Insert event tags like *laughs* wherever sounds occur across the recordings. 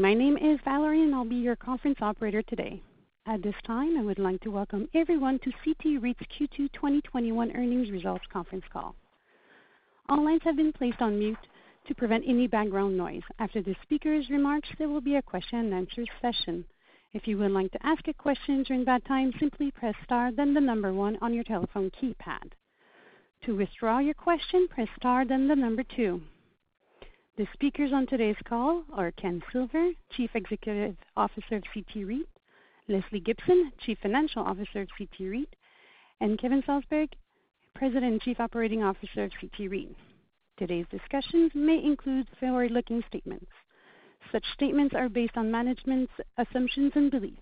Morning. My name is Valerie, and I'll be your conference operator today. At this time, I would like to welcome everyone to CT REIT's Q2 2021 earnings results conference call. All lines have been placed on mute to prevent any background noise. After the speaker's remarks, there will be a question and answer session. If you would like to ask a question during that time, simply press star then the number one on your telephone keypad. To withdraw your question, press star then the number two. The speakers on today's call are Ken Silver, Chief Executive Officer of CT REIT, Lesley Gibson, Chief Financial Officer of CT REIT, and Kevin Salsberg, President and Chief Operating Officer of CT REIT. Today's discussions may include forward-looking statements. Such statements are based on management's assumptions and beliefs.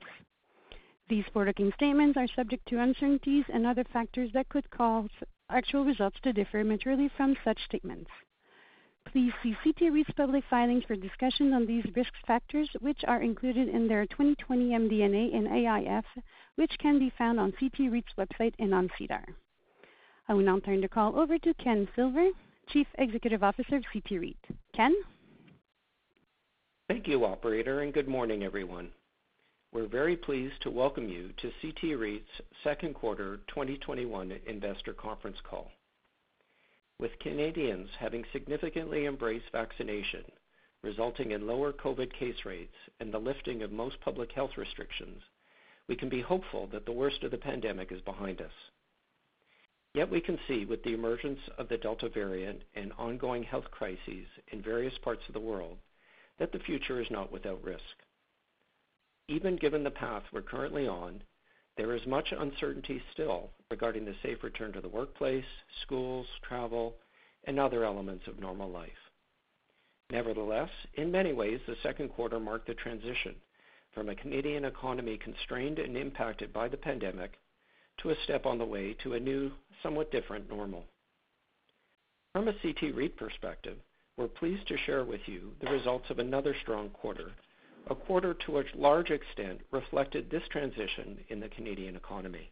These forward-looking statements are subject to uncertainties and other factors that could cause actual results to differ materially from such statements. Please see CT REIT's public filings for discussion on these risk factors, which are included in their 2020 MD&A and AIF, which can be found on CT REIT's website and on SEDAR. I will now turn the call over to Ken Silver, Chief Executive Officer of CT REIT. Ken? Thank you, operator, and good morning, everyone. We're very pleased to welcome you to CT REIT's second quarter 2021 investor conference call. With Canadians having significantly embraced vaccination, resulting in lower COVID case rates and the lifting of most public health restrictions, we can be hopeful that the worst of the pandemic is behind us. Yet we can see with the emergence of the Delta variant and ongoing health crises in various parts of the world, that the future is not without risk. Even given the path we're currently on, there is much uncertainty still regarding the safe return to the workplace, schools, travel, and other elements of normal life. Nevertheless, in many ways, the second quarter marked the transition from a Canadian economy constrained and impacted by the pandemic to a step on the way to a new, somewhat different normal. From a CT REIT perspective, we're pleased to share with you the results of another strong quarter a quarter to a large extent reflected this transition in the Canadian economy.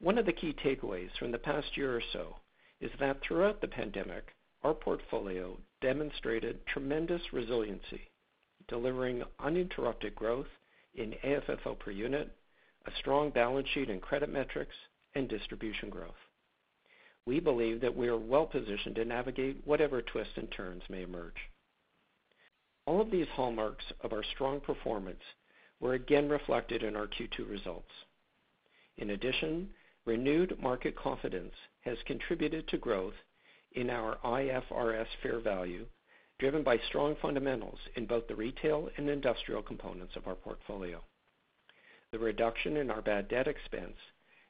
One of the key takeaways from the past year or so is that throughout the pandemic, our portfolio demonstrated tremendous resiliency, delivering uninterrupted growth in AFFO per unit, a strong balance sheet and credit metrics, and distribution growth. We believe that we are well-positioned to navigate whatever twists and turns may emerge. All of these hallmarks of our strong performance were again reflected in our Q2 results. In addition, renewed market confidence has contributed to growth in our IFRS fair value, driven by strong fundamentals in both the retail and industrial components of our portfolio. The reduction in our bad debt expense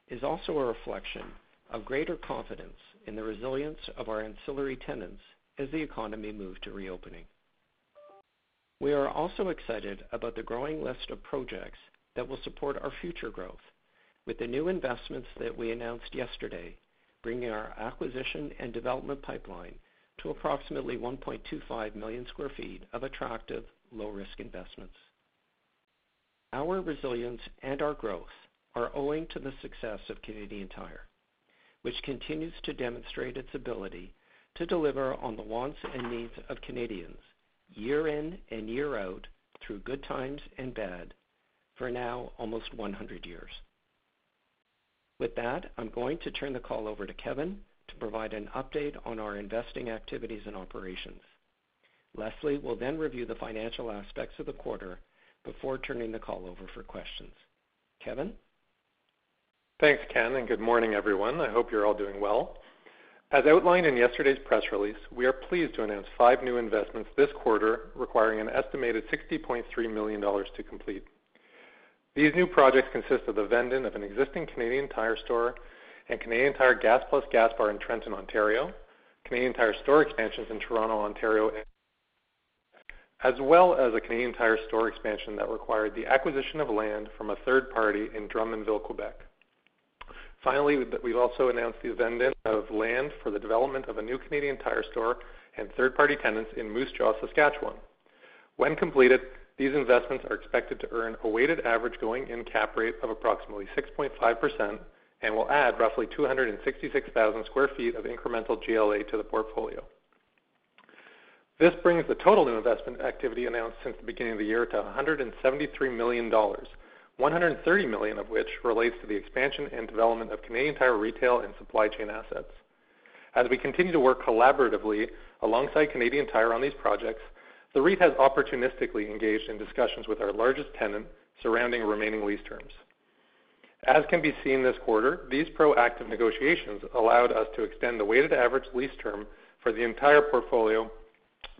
is also a reflection of greater confidence in the resilience of our ancillary tenants as the economy moved to reopening. We are also excited about the growing list of projects that will support our future growth with the new investments that we announced yesterday, bringing our acquisition and development pipeline to approximately 1.25 million sq ft of attractive low-risk investments. Our resilience and our growth are owing to the success of Canadian Tire, which continues to demonstrate its ability to deliver on the wants and needs of Canadians year in and year out through good times and bad for now almost 100 years. With that, I'm going to turn the call over to Kevin to provide an update on our investing activities and operations. Lesley will then review the financial aspects of the quarter before turning the call over for questions. Kevin? Thanks, Ken, and good morning, everyone. I hope you're all doing well. As outlined in yesterday's press release, we are pleased to announce five new investments this quarter, requiring an estimated 60.3 million dollars to complete. These new projects consist of the vend-in of an existing Canadian Tire store and Canadian Tire Gas+ gas bar in Trenton, Ontario, Canadian Tire store expansions in Toronto, Ontario, as well as a Canadian Tire store expansion that required the acquisition of land from a third party in Drummondville, Quebec. Finally, we've also announced the vend-in of land for the development of a new Canadian Tire store and third-party tenants in Moose Jaw, Saskatchewan. When completed, these investments are expected to earn a weighted average going-in cap rate of approximately 6.5% and will add roughly 266,000 sq ft of incremental GLA to the portfolio. This brings the total new investment activity announced since the beginning of the year to 173 million dollars, 130 million of which relates to the expansion and development of Canadian Tire retail and supply chain assets. As we continue to work collaboratively alongside Canadian Tire on these projects, the REIT has opportunistically engaged in discussions with our largest tenant surrounding remaining lease terms. As can be seen this quarter, these proactive negotiations allowed us to extend the weighted average lease term for the entire portfolio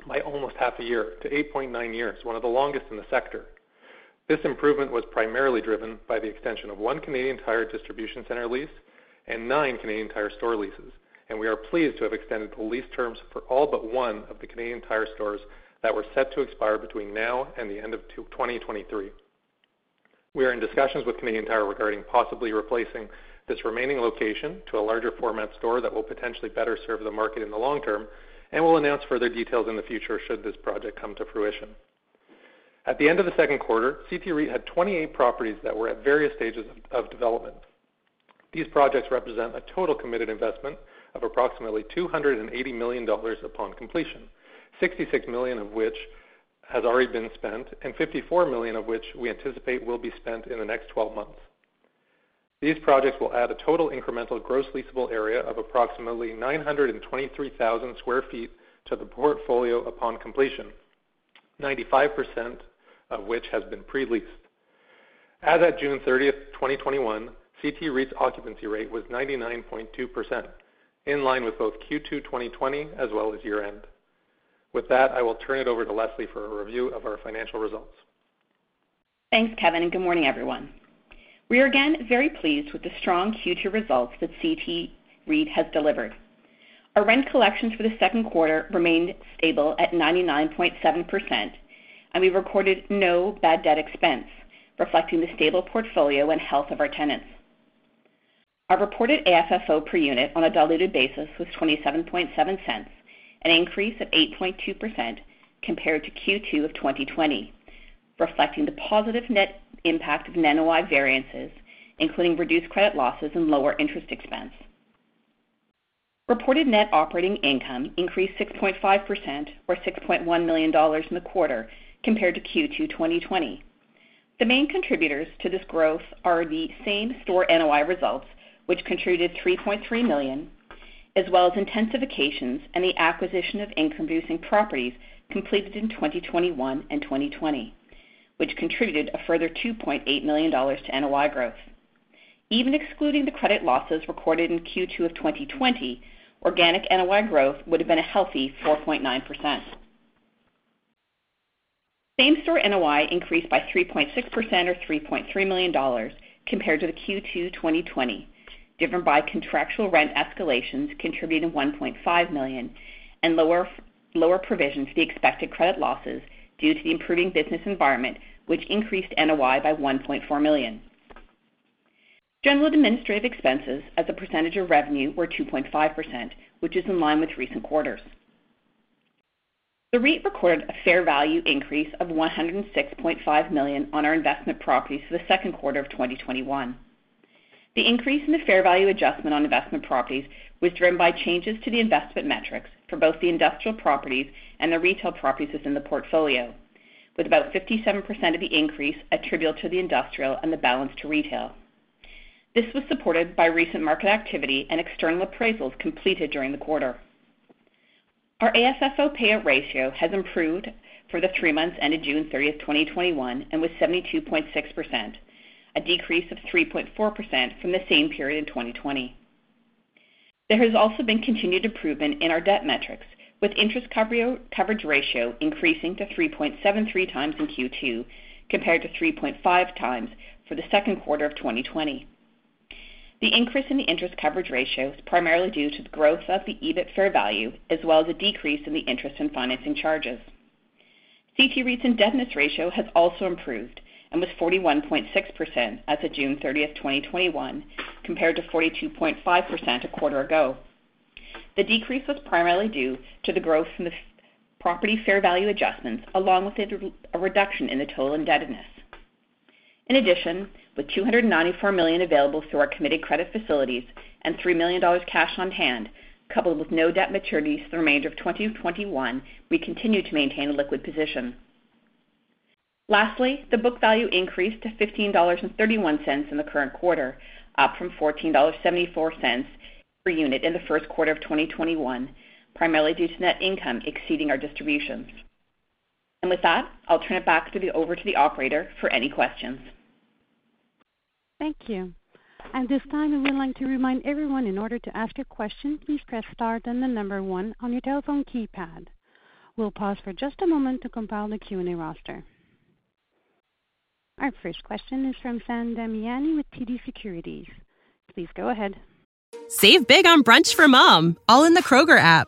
by almost half a year to 8.9 years, one of the longest in the sector. This improvement was primarily driven by the extension of one Canadian Tire distribution center lease and nine Canadian Tire store leases, and we are pleased to have extended the lease terms for all but one of the Canadian Tire stores that were set to expire between now and the end of 2023. We are in discussions with Canadian Tire regarding possibly replacing this remaining location to a larger format store that will potentially better serve the market in the long term, and we'll announce further details in the future should this project come to fruition. At the end of the second quarter, CT REIT had 28 properties that were at various stages of development. These projects represent a total committed investment of approximately 280 million dollars upon completion, 66 million of which has already been spent, and 54 million of which we anticipate will be spent in the next 12 months. These projects will add a total incremental gross leasable area of approximately 923,000 sq ft to the portfolio upon completion, 95% of which has been pre-leased. As at June 30, 2021, CT REIT's occupancy rate was 99.2%, in line with both Q2 2020 as well as year-end. With that, I will turn it over to Lesley for a review of our financial results. Thanks, Kevin, and good morning, everyone. We are again very pleased with the strong Q2 results that CT REIT has delivered. Our rent collections for the second quarter remained stable at 99.7%, and we recorded no bad debt expense, reflecting the stable portfolio and health of our tenants. Our reported AFFO per unit on a diluted basis was 0.277, an increase of 8.2% compared to Q2 of 2020, reflecting the positive net impact of NOI variances, including reduced credit losses and lower interest expense. Reported net operating income increased 6.5%, or 6.1 million dollars in the quarter compared to Q2 2020. The main contributors to this growth are the same-store NOI results, which contributed 3.3 million, as well as intensifications and the acquisition of income-producing properties completed in 2021 and 2020, which contributed a further 2.8 million dollars to NOI growth. Even excluding the credit losses recorded in Q2 of 2020, organic NOI growth would have been a healthy 4.9%. Same-store NOI increased by 3.6%, or 3.3 million dollars, compared to the Q2 2020, driven by contractual rent escalations contributing 1.5 million and lower provisions for the expected credit losses due to the improving business environment, which increased NOI by 1.4 million. General administrative expenses as a percentage of revenue were 2.5%, which is in line with recent quarters. The REIT recorded a fair value increase of 106.5 million on our investment properties for the second quarter of 2021. The increase in the fair value adjustment on investment properties was driven by changes to the investment metrics for both the industrial properties and the retail properties within the portfolio, with about 57% of the increase attributable to the industrial and the balance to retail. This was supported by recent market activity and external appraisals completed during the quarter. Our AFFO payout ratio has improved for the three months ended June 30, 2021, and was 72.6%, a decrease of 3.4% from the same period in 2020. There has also been continued improvement in our debt metrics, with interest coverage ratio increasing to 3.73 times in Q2, compared to 3.5 times for the second quarter of 2020. The increase in the interest coverage ratio is primarily due to the growth of the EBIT fair value, as well as a decrease in the interest and financing charges. CT REIT's indebtedness ratio has also improved and was 41.6% as of June 30, 2021, compared to 42.5% a quarter ago. The decrease was primarily due to the growth from the property fair value adjustments, along with a reduction in the total indebtedness. In addition, with 294 million available through our committed credit facilities and 3 million dollars cash on hand, coupled with no debt maturities the remainder of 2021, we continue to maintain a liquid position. Lastly, the book value increased to 15.31 dollars in the current quarter, up from 14.74 dollars per unit in the first quarter of 2021, primarily due to net income exceeding our distributions. And With that, I'll turn it back over to the operator for any questions. Thank you. At this time, we would like to remind everyone in order to ask a question, please press star then the number one on your telephone keypad. We'll pause for just a moment to compile the Q&A roster. Our first question is from Sam Damiani with TD Securities. Please go ahead. Save big on brunch for mom, all in the Kroger app.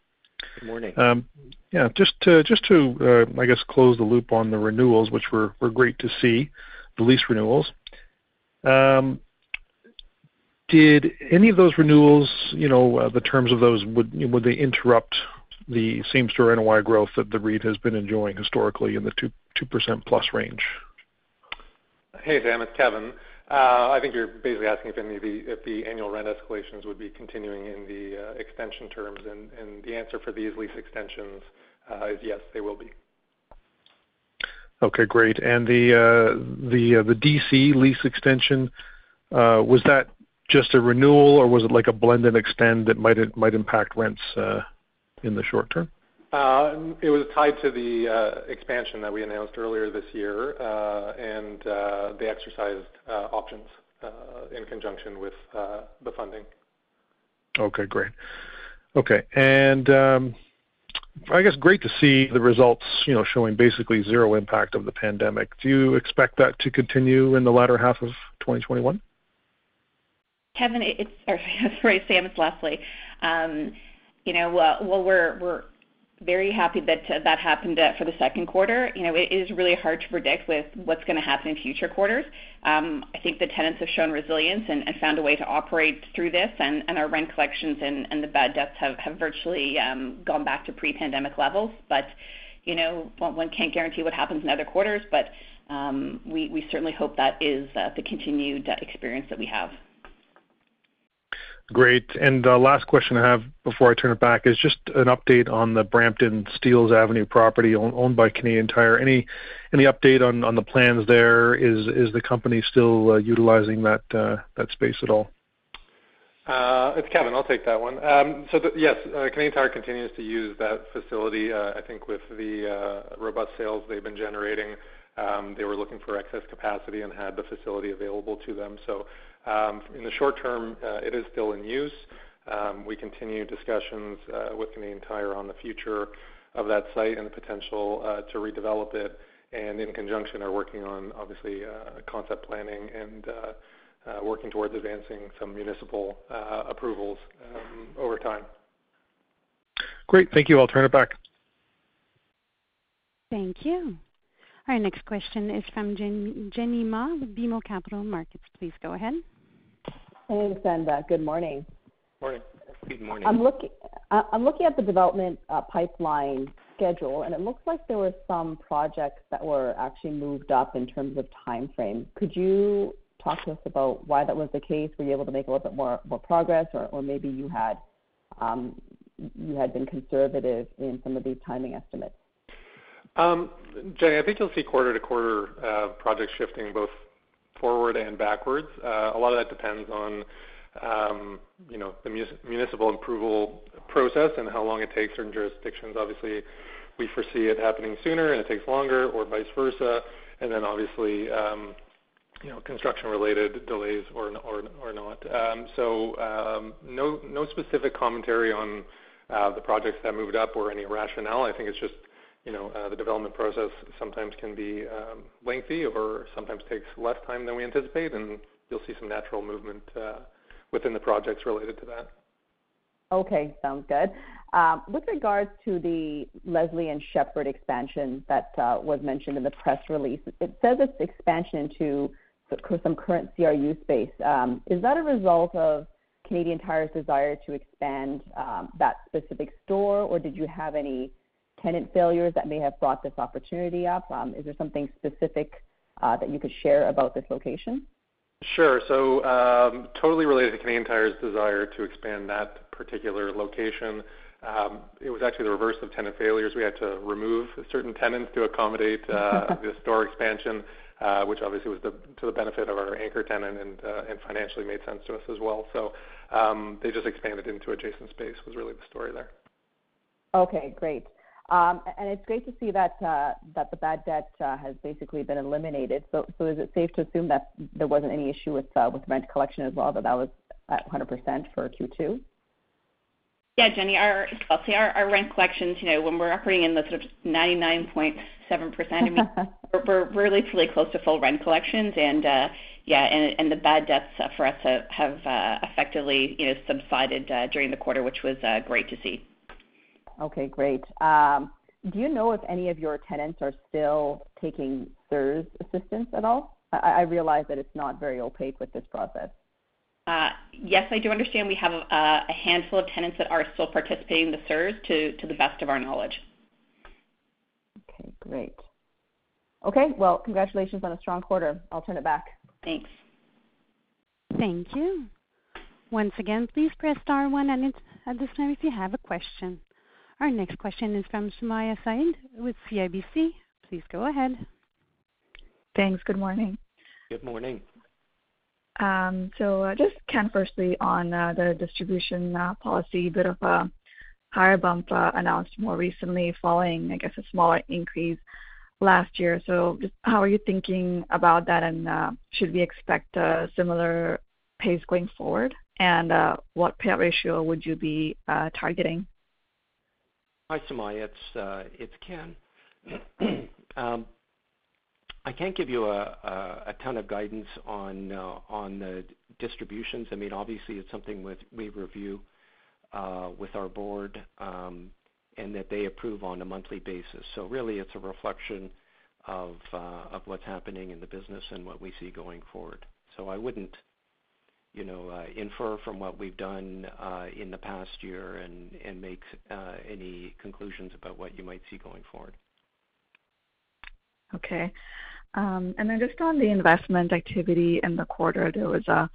Good morning. Um, yeah, just to, just to uh, I guess, close the loop on the renewals, which were, were great to see, the lease renewals. Um, did any of those renewals, you know, uh, the terms of those, would, would they interrupt the same-store NOI growth that the REIT has been enjoying historically in the 2 2% plus range? Hey, Sam, it's Kevin. Uh, I think you're basically asking if any of the if the annual rent escalations would be continuing in the uh, extension terms, and, and the answer for these lease extensions uh, is yes, they will be. Okay, great. And the uh, the the DC lease extension uh, was that just a renewal, or was it like a blend and extend that might might impact rents uh, in the short term? Uh, it was tied to the uh, expansion that we announced earlier this year, uh, and they exercised options in conjunction with the funding. Okay, great. Okay. and um, I guess great to see the results, you know, showing basically zero impact of the pandemic. Do you expect that to continue in the latter half of 2021? Kevin, it's *laughs* sorry, Sam, it's Lesley. Um, you know, well, we're very happy that uh, that happened uh, for the second quarter. You know, it is really hard to predict with what's going to happen in future quarters. Um, I think the tenants have shown resilience and, found a way to operate through this, and, our rent collections and, the bad debts have, virtually um, gone back to pre-pandemic levels. But you know, one, can't guarantee what happens in other quarters, but um, we, we certainly hope that is uh, the continued experience that we have. Great. And uh, last question I have before I turn it back is just an update on the Brampton Steeles Avenue property owned by Canadian Tire. Any update on, the plans there? Is the company still uh, utilizing that uh, that space at all? It's Kevin. I'll take that one. Um, so yes, Canadian Tire continues to use that facility. I think with the robust sales they've been generating, um, they were looking for excess capacity and had the facility available to them. So um, in the short term, uh, it is still in use. Um, we continue discussions uh, with Canadian Tire on the future of that site and the potential uh, to redevelop it, and in conjunction are working on, obviously, concept planning and working towards advancing some municipal approvals um, over time. Great. Thank you. I'll turn it back. Thank you. Our next question is from Jenny Ma with BMO Capital Markets. Please go ahead. Thanks, and good morning. Morning. Good morning. I'm looking at the development uh, pipeline schedule, and it looks like there were some projects that were actually moved up in terms of timeframe. Could you talk to us about why that was the case? Were you able to make a little bit more progress, or maybe you had um, been conservative in some of these timing estimates? Um, Jenny, I think you'll see quarter-to-quarter uh, projects shifting both forward and backwards. Uh, a lot of that depends on um, you know, the municipal approval process and how long it takes certain jurisdictions. Obviously, we foresee it happening sooner and it takes longer or vice versa. And then obviously, um, you know, construction-related delays or not. Um, so, no specific commentary on uh, the projects that moved up or any rationale. I think it's just, you know, uh, the development process sometimes can be lengthy or sometimes takes less time than we anticipate, and you'll see some natural movement uh, within the projects related to that. Okay, sounds good. Um, with regards to the Leslie and Sheppard expansion that was mentioned in the press release, it says it's expansion into some current CRU space. Um, is that a result of Canadian Tire's desire to expand um, that specific store, or did you have any tenant failures that may have brought this opportunity up? Um, is there something specific uh, that you could share about this location? Sure. So, um, totally related to Canadian Tire's desire to expand that particular location. Um, it was actually the reverse of tenant failures. We had to remove certain tenants to accommodate uh, *laughs* the store expansion. Uh, which obviously was to the benefit of our anchor tenant uh, and financially made sense to us as well. So um, They just expanded into adjacent space was really the story there. Okay, great. Um, and It's great to see that uh, that the bad debt uh, has basically been eliminated. So so Is it safe to assume that there wasn't any issue with uh, with rent collection as well, that that was at 100% for Q2? Yeah, Jenny, our I'll say our rent collections, you know, when we're operating in the sort of 99.7%, I mean, *laughs* we're really pretty close to full rent collections. and uh, Yeah, and and the bad debts uh, for us have uh, effectively, you know, subsided uh, during the quarter, which was great to see. Okay, great. Um, do you know if any of your tenants are still taking CERS assistance at all? I realize that it's not very opaque with this process. Uh, yes, I do understand we have a handful of tenants that are still participating in the CERS to the best of our knowledge. Okay, great. Okay, well, congratulations on a strong quarter. I'll turn it back. Thanks. Thank you. Once again, please press star one at this time if you have a question. Our next question is from Sumayya Syed with CIBC. Please go ahead. Thanks. Good morning. Good morning. Um, so uh, just kind of firstly on uh, the distribution uh, policy, bit of a higher bump announced more recently following, I guess, a smaller increase last year. So just how are you thinking about that, and should we expect a similar pace going forward? And what payout ratio would you be targeting? Hi, Sumayya. It's Ken. *clears throat* Um, I can't give you a ton of guidance on the distributions. I mean, obviously, it's something we review uh, with our board, um, and that they approve on a monthly basis. So really, it's a reflection of uh, what's happening in the business and what we see going forward. So I wouldn't, you know, uh, infer from what we've done in the past year and make any conclusions about what you might see going forward. Okay. Um, and then just on the investment activity in the quarter, there was a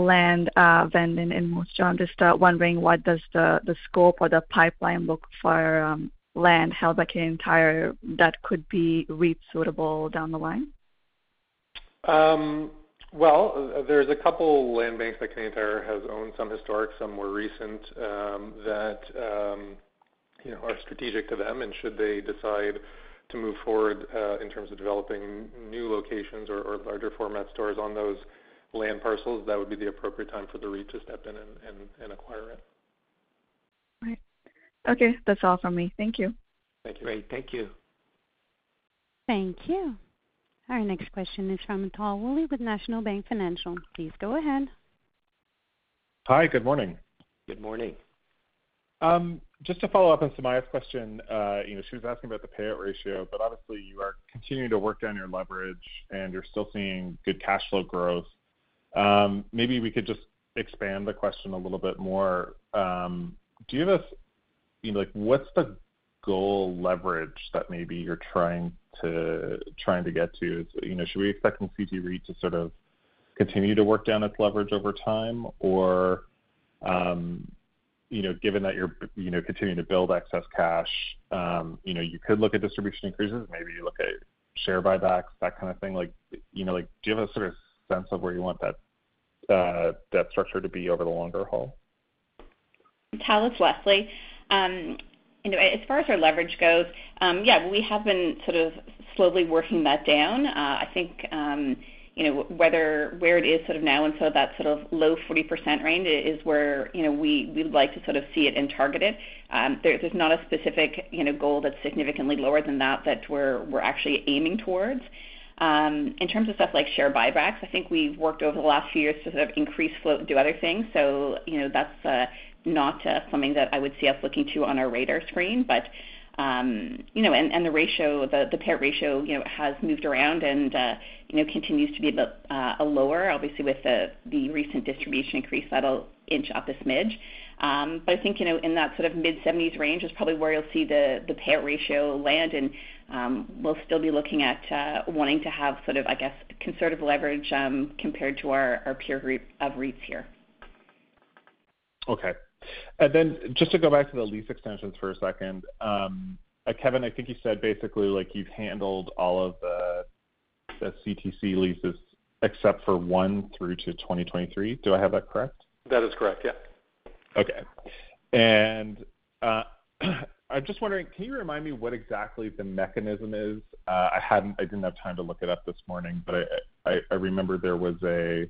land uh, vending in Moose Jaw. I'm just uh, wondering what does the scope or the pipeline look for um, land held by Canadian Tire that could be REIT suitable down the line? Um, well, uh, there's a couple land banks that Canadian Tire has owned, some historic, some more recent, that you know are strategic to them. And should they decide to move forward uh, in terms of developing new locations or larger format stores on those land parcels, that would be the appropriate time for the REIT to step in and acquire it. Right. Okay. That's all from me. Thank you. Thank you. Great. Thank you. Thank you. Our next question is from Tal Woolley with National Bank Financial. Please go ahead. Hi. Good morning. Good morning. Um, just to follow up on Sumayya's question, uh, you know, she was asking about the payout ratio, but obviously you are continuing to work down your leverage and you're still seeing good cash flow growth. Um, maybe we could just expand the question a little bit more. Um, do you have a, you know, like, what's the goal leverage that maybe you're trying to trying to get to? Is you know, should we expect CT REIT to sort of continue to work down its leverage over time? Or, you know, given that you're, you know, continuing to build excess cash, um, you know, you could look at distribution increases, maybe you look at share buybacks, that kind of thing. Like, you know, like, do you have a sort of sense of where you want that uh, debt structure to be over the longer haul? Tal, it's Lesley. Um, as far as our leverage goes, um, yeah, we have been sort of slowly working that down. Uh, I think, um, you know, whether where it is sort of now, and so that sort of low 40% range is where, you know, we'd like to sort of see it and target it. Um, there's not a specific, you know, goal that's significantly lower than that that we're actually aiming towards. In terms of stuff like share buybacks, I think we've worked over the last few years to sort of increase float and do other things. So, you know, that's uh, not uh, something that I would see us looking to on our radar screen. But um, you know, and the ratio, the payout ratio, you know, has moved around and, uh, you know, continues to be a bit uh, lower. Obviously, with the recent distribution increase, that'll inch up a smidge. Um, but I think, you know, in that sort of mid-70s range is probably where you'll see the payout ratio land. And um, we'll still be looking at wanting to have sort of, I guess, conservative leverage compared to our peer group of REITs here. Okay. And then just to go back to the lease extensions for a second. Um, uh, Kevin, I think you said basically like you've handled all of the CTC leases except for one through to 2023. Do I have that correct? That is correct, yeah. Okay. And uh, *clears throat* I'm just wondering, can you remind me what exactly the mechanism is? Uh, I didn't have time to look it up this morning, but I remember there was a,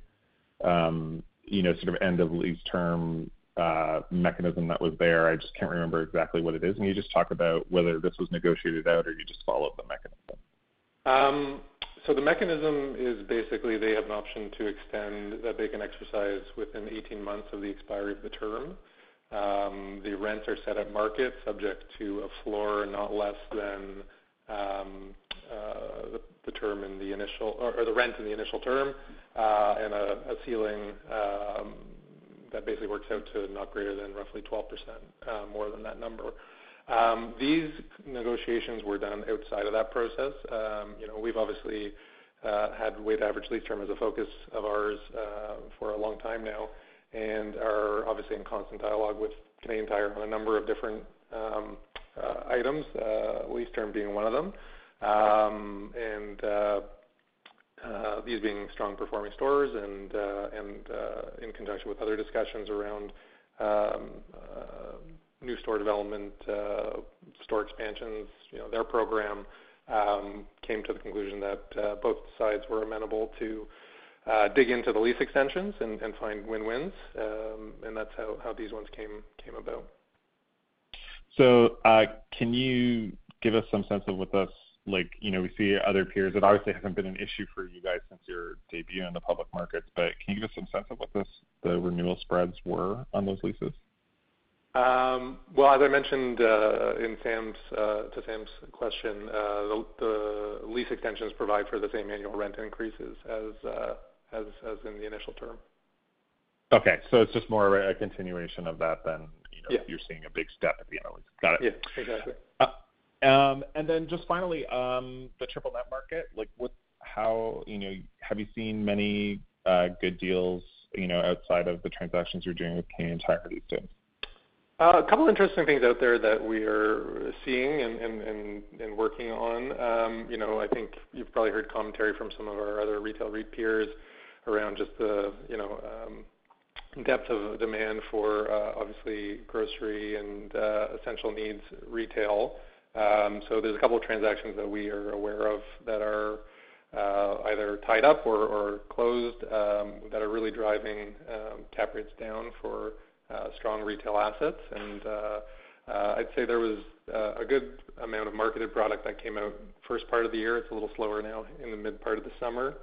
um, you know, sort of end of lease term Uh, mechanism that was there. I just can't remember exactly what it is. Can you just talk about whether this was negotiated out or you just followed the mechanism? Um, so the mechanism is basically they have an option to extend that they can exercise within 18 months of the expiry of the term. Um, the rents are set at market subject to a floor not less than um, uh, the term in the initial or the rent in the initial term, uh, and a ceiling that basically works out to not greater than roughly 12% uh, more than that number. Um, these negotiations were done outside of that process. Um, you know, we've obviously uh, had weighted average lease term as a focus of ours uh, for a long time now and are obviously in constant dialogue with Canadian Tire on a number of different um, items, lease term being one of them. Uh, these being strong performing stores and uh, uh, in conjunction with other discussions around um, new store development, store expansions, you know, their program um, came to the conclusion that both sides were amenable to dig into the lease extensions and find win-wins. Um and that's how these ones came about. So uh can you give us some sense of what this like, you know, we see other peers. It obviously hasn't been an issue for you guys since your debut in the public markets, but can you give us some sense of what the renewal spreads were on those leases? Um, well, as I mentioned, uh, in Sam's, uh, to Sam's question, uh, the lease extensions provide for the same annual rent increases as in the initial term. Okay. So it's just more of a continuation of that than, you know. Yeah. You're seeing a big step at the end of lease. Got it. Yeah, exactly. Um, and then just finally, um, the triple net market, like how, you know, have you seen many uh, good deals, you know, outside of the transactions you're doing with Canadian Tire these days? Uh, a couple interesting things out there that we are seeing and working on. Um, you know, I think you've probably heard commentary from some of our other retail REIT peers around just the, you know, depth of demand for uh, obviously grocery and essential needs retail. Um, so there's a couple of transactions that we are aware of that are uh, either tied up or closed um, that are really driving um, cap rates down for uh, strong retail assets. And uh, I'd say there was a good amount of marketed product that came out first part of the year. It's a little slower now in the mid part of the summer.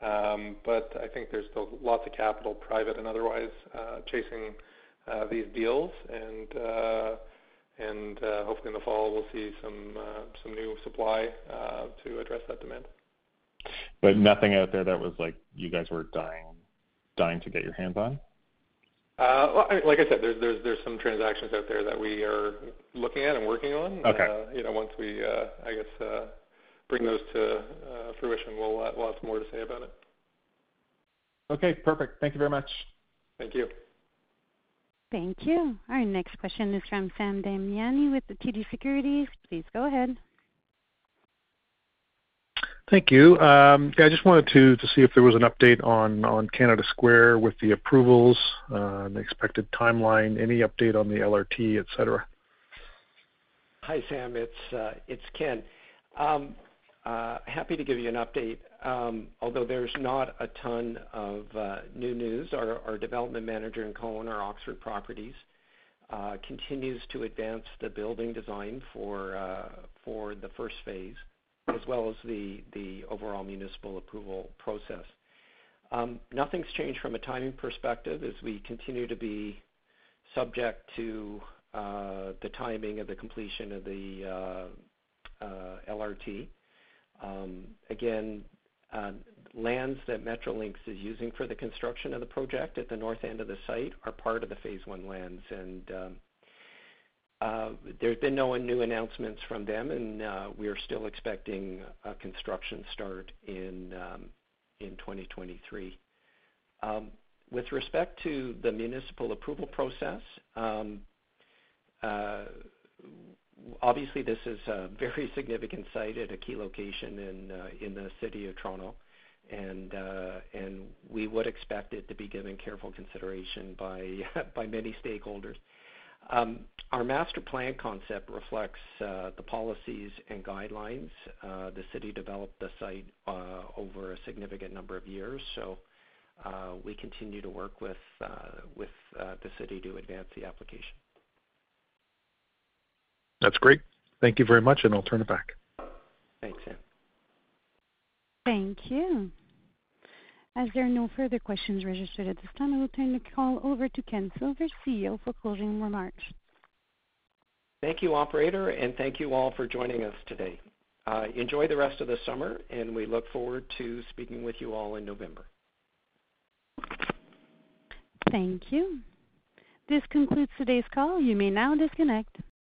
But I think there's still lots of capital, private and otherwise, chasing these deals. And uh, hopefully in the fall, we'll see some uh, new supply uh, to address that demand. But nothing out there that was like you guys were dying to get your hands on? Well, like I said, there's some transactions out there that we are looking at and working on. Okay. You know, once we, I guess, bring those to fruition, we'll have more to say about it. Okay, perfect. Thank you very much. Thank you. Thank you. Our next question is from Sam Damiani with TD Securities. Please go ahead. Thank you. Um, yeah, I just wanted to see if there was an update on Canada Square with the approvals, uh, the expected timeline, any update on the LRT, et cetera? Hi, Sam. It's uh, Ken. Um, Um, happy to give you an update. Um, although there's not a ton of new news, our development manager in Kelowna, Oxford Properties, continues to advance the building design for the first phase, as well as the overall municipal approval process. Um, nothing's changed from a timing perspective as we continue to be subject to uh, the timing of the completion of the uh, uh, LRT. Um, again, lands that Metrolinx is using for the construction of the project at the north end of the site are part of the phase one lands. and um, There's been no new announcements from them, and we are still expecting a construction start in in 2023. Um, with respect to the municipal approval process, um, uh, obviously this is a very *laughs* significant site at a key location in uh, the city of Toronto, uh, and we would expect it to be given careful consideration by *laughs* by many stakeholders. Um, our master plan concept reflects uh, the policies and guidelines. Uh, the city developed the site uh, over a significant number of years, so we continue to work with the city to advance the application. That's great. Thank you very much, and I'll turn it back. Thanks, Sam. Thank you. As there are no further questions registered at this time, I will turn the call over to Ken Silver, CEO, for closing remarks. Thank you, operator, and thank you all for joining us today. Uh, enjoy the rest of the summer, and we look forward to speaking with you all in November. Thank you. This concludes today's call. You may now disconnect.